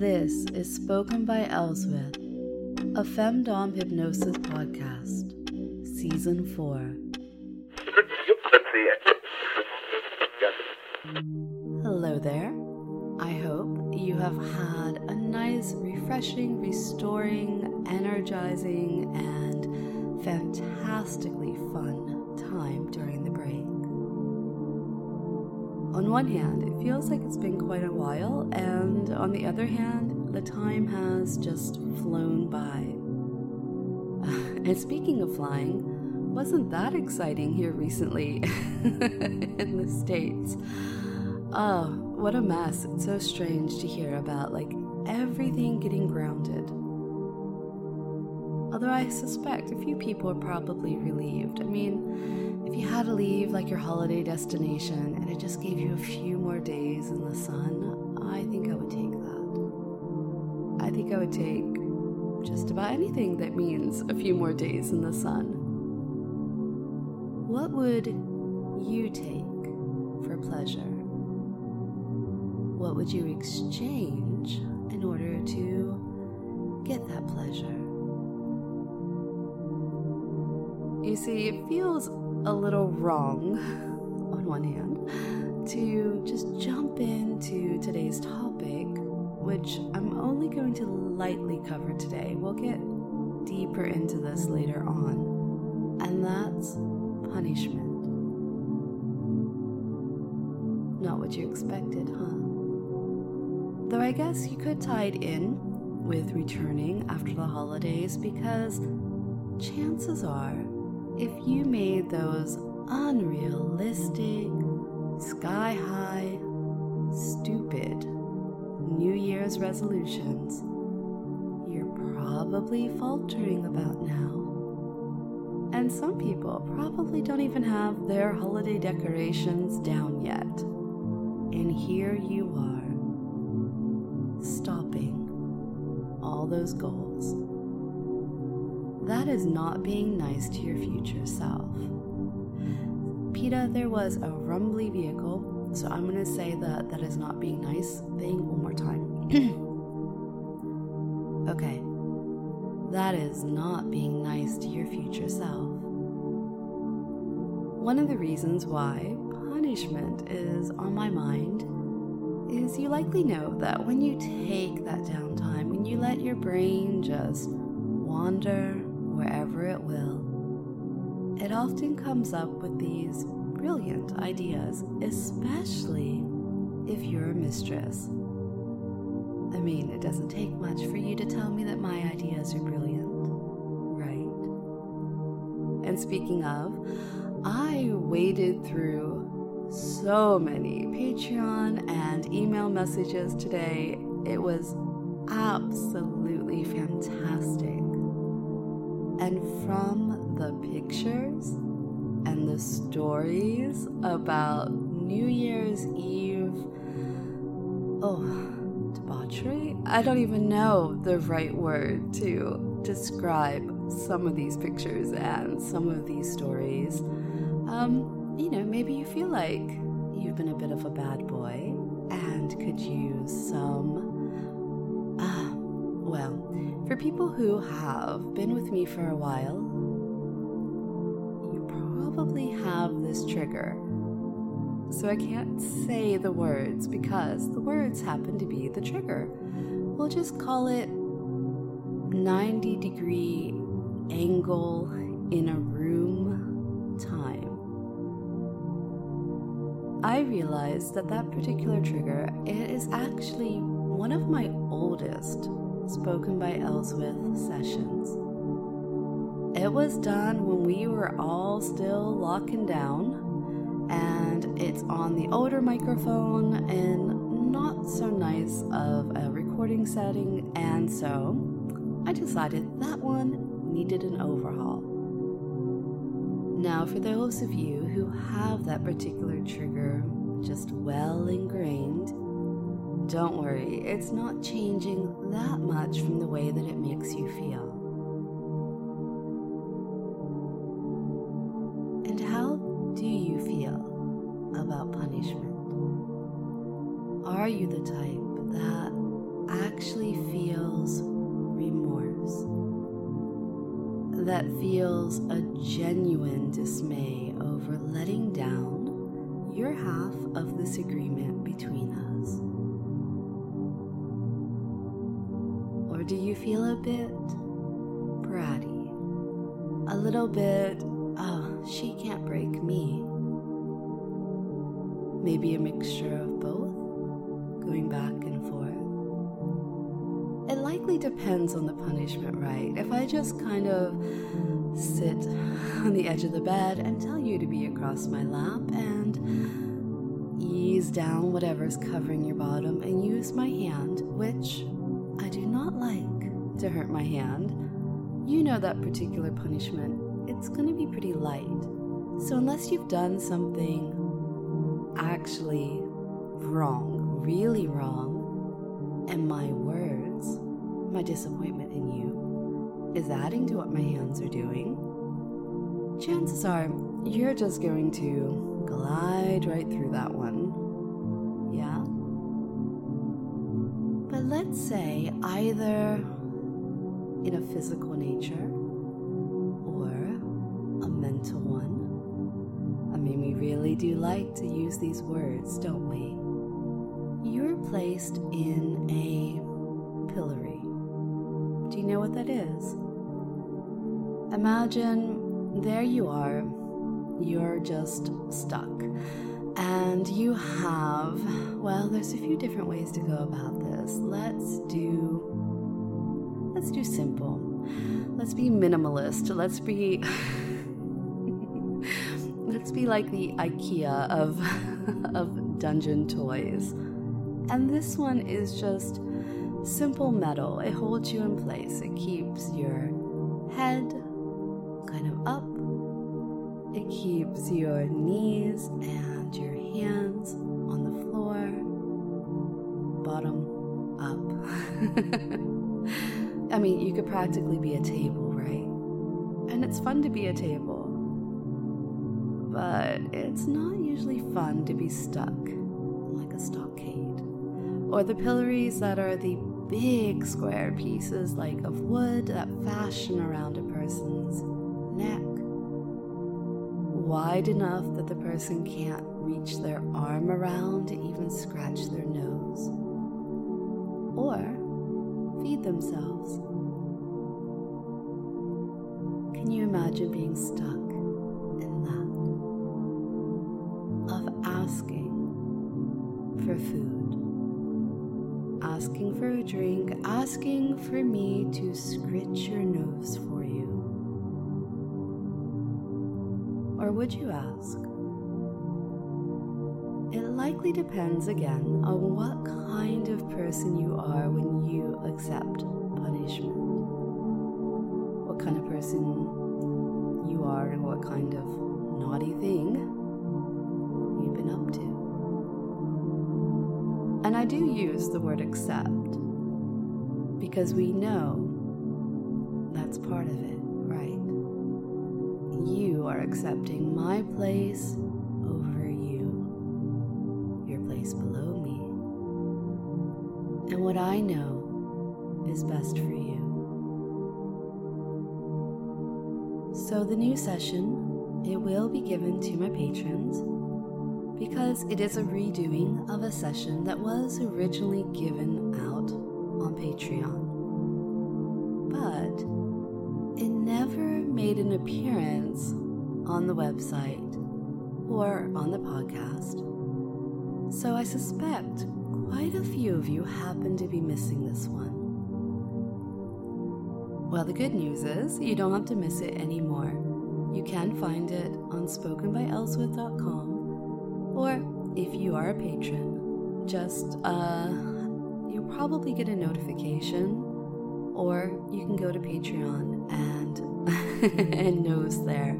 This is Spoken by Elswith, a Femdom Hypnosis podcast, Season 4. Hello there. I hope you have had a nice, refreshing, restoring, energizing, and fantastically fun time during the break. On one hand, it feels like it's been quite a while, and on the other hand, the time has just flown by. and speaking of flying, wasn't that exciting here recently in the States? Oh, what a mess. It's so strange to hear about, like, everything getting grounded. Although I suspect a few people are probably relieved. I mean, if you had to leave like your holiday destination and it just gave you a few more days in the sun, I think I would take that. I think I would take just about anything that means a few more days in the sun. What would you take for pleasure? What would you exchange in order to get that pleasure? You see, it feels a little wrong, on one hand, to just jump into today's topic, which I'm only going to lightly cover today. We'll get deeper into this later on, and that's punishment. Not what you expected, huh? Though I guess you could tie it in with returning after the holidays because chances are if you made those unrealistic, sky high, stupid New Year's resolutions, you're probably faltering about now. And some people probably don't even have their holiday decorations down yet. And here you are, stopping all those goals. That is not being nice to your future self. PETA, there was a rumbly vehicle, so I'm going to say that that is not being nice thing one more time. okay, that is not being nice to your future self. One of the reasons why punishment is on my mind is you likely know that when you take that downtime, when you let your brain just wander wherever it will, it often comes up with these brilliant ideas, especially if you're a mistress. I mean, it doesn't take much for you to tell me that my ideas are brilliant, right? And speaking of, I waded through so many Patreon and email messages today. It was absolutely fantastic. And from the pictures and the stories about New Year's Eve, oh, debauchery? I don't even know the right word to describe some of these pictures and some of these stories. Um, you know, maybe you feel like you've been a bit of a bad boy and could use some. Ah, well, for people who have been with me for a while, you probably have this trigger. So I can't say the words because the words happen to be the trigger. We'll just call it 90 degree angle in a room time. I realized that that particular trigger it is actually one of my oldest spoken by Elswith sessions. It was done when we were all still locking down, and it's on the older microphone and not so nice of a recording setting, and so I decided that one needed an overhaul. Now, for those of you who have that particular trigger just well ingrained, don't worry, it's not changing that much from the way that it makes you feel. And how do you feel about punishment? Are you the type that actually feels remorse, that feels a genuine dismay over letting down your half of this agreement between us? Do you feel a bit bratty? A little bit, oh, she can't break me. Maybe a mixture of both, going back and forth. It likely depends on the punishment, right? If I just kind of sit on the edge of the bed and tell you to be across my lap and ease down whatever's covering your bottom and use my hand, which not like to hurt my hand, you know that particular punishment, it's going to be pretty light. So, unless you've done something actually wrong, really wrong, and my words, my disappointment in you, is adding to what my hands are doing, chances are you're just going to glide right through that one. Let's say either in a physical nature or a mental one. I mean, we really do like to use these words, don't we? You're placed in a pillory. Do you know what that is? Imagine there you are, you're just stuck. And you have, well, there's a few different ways to go about this. Let's do, let's do simple. Let's be minimalist. Let's be, let's be like the IKEA of, of dungeon toys. And this one is just simple metal. It holds you in place. It keeps your head kind of up. It keeps your knees and your hands on the floor, bottom up. I mean, you could practically be a table, right? And it's fun to be a table. But it's not usually fun to be stuck like a stockade. Or the pillories that are the big square pieces like of wood that fashion around a person's neck wide enough that the person can't reach their arm around to even scratch their nose or feed themselves. Can you imagine being stuck in that? Of asking for food, asking for a drink, asking for me to scritch your nose for you. Or would you ask? Likely depends again on what kind of person you are when you accept punishment. What kind of person you are and what kind of naughty thing you've been up to. And I do use the word accept because we know that's part of it, right? You are accepting my place I know is best for you. So, the new session, it will be given to my patrons because it is a redoing of a session that was originally given out on Patreon. But it never made an appearance on the website or on the podcast. So I suspect quite a few of you happen to be missing this one. Well, the good news is you don't have to miss it anymore. You can find it on spokenbyelswith.com, or if you are a patron, just uh, you'll probably get a notification, or you can go to Patreon and and nose there.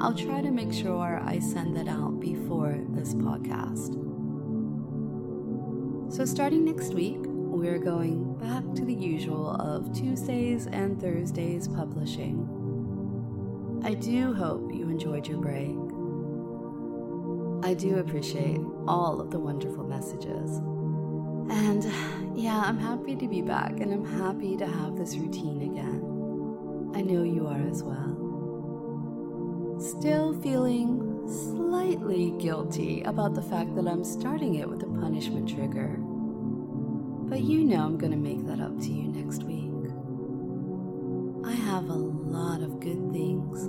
I'll try to make sure I send that out before this podcast. So, starting next week, we're going back to the usual of Tuesdays and Thursdays publishing. I do hope you enjoyed your break. I do appreciate all of the wonderful messages. And Yeah, I'm happy to be back and I'm happy to have this routine again. I know you are as well. Still feeling slightly guilty about the fact that I'm starting it with a punishment trigger. But you know I'm going to make that up to you next week. I have a lot of good things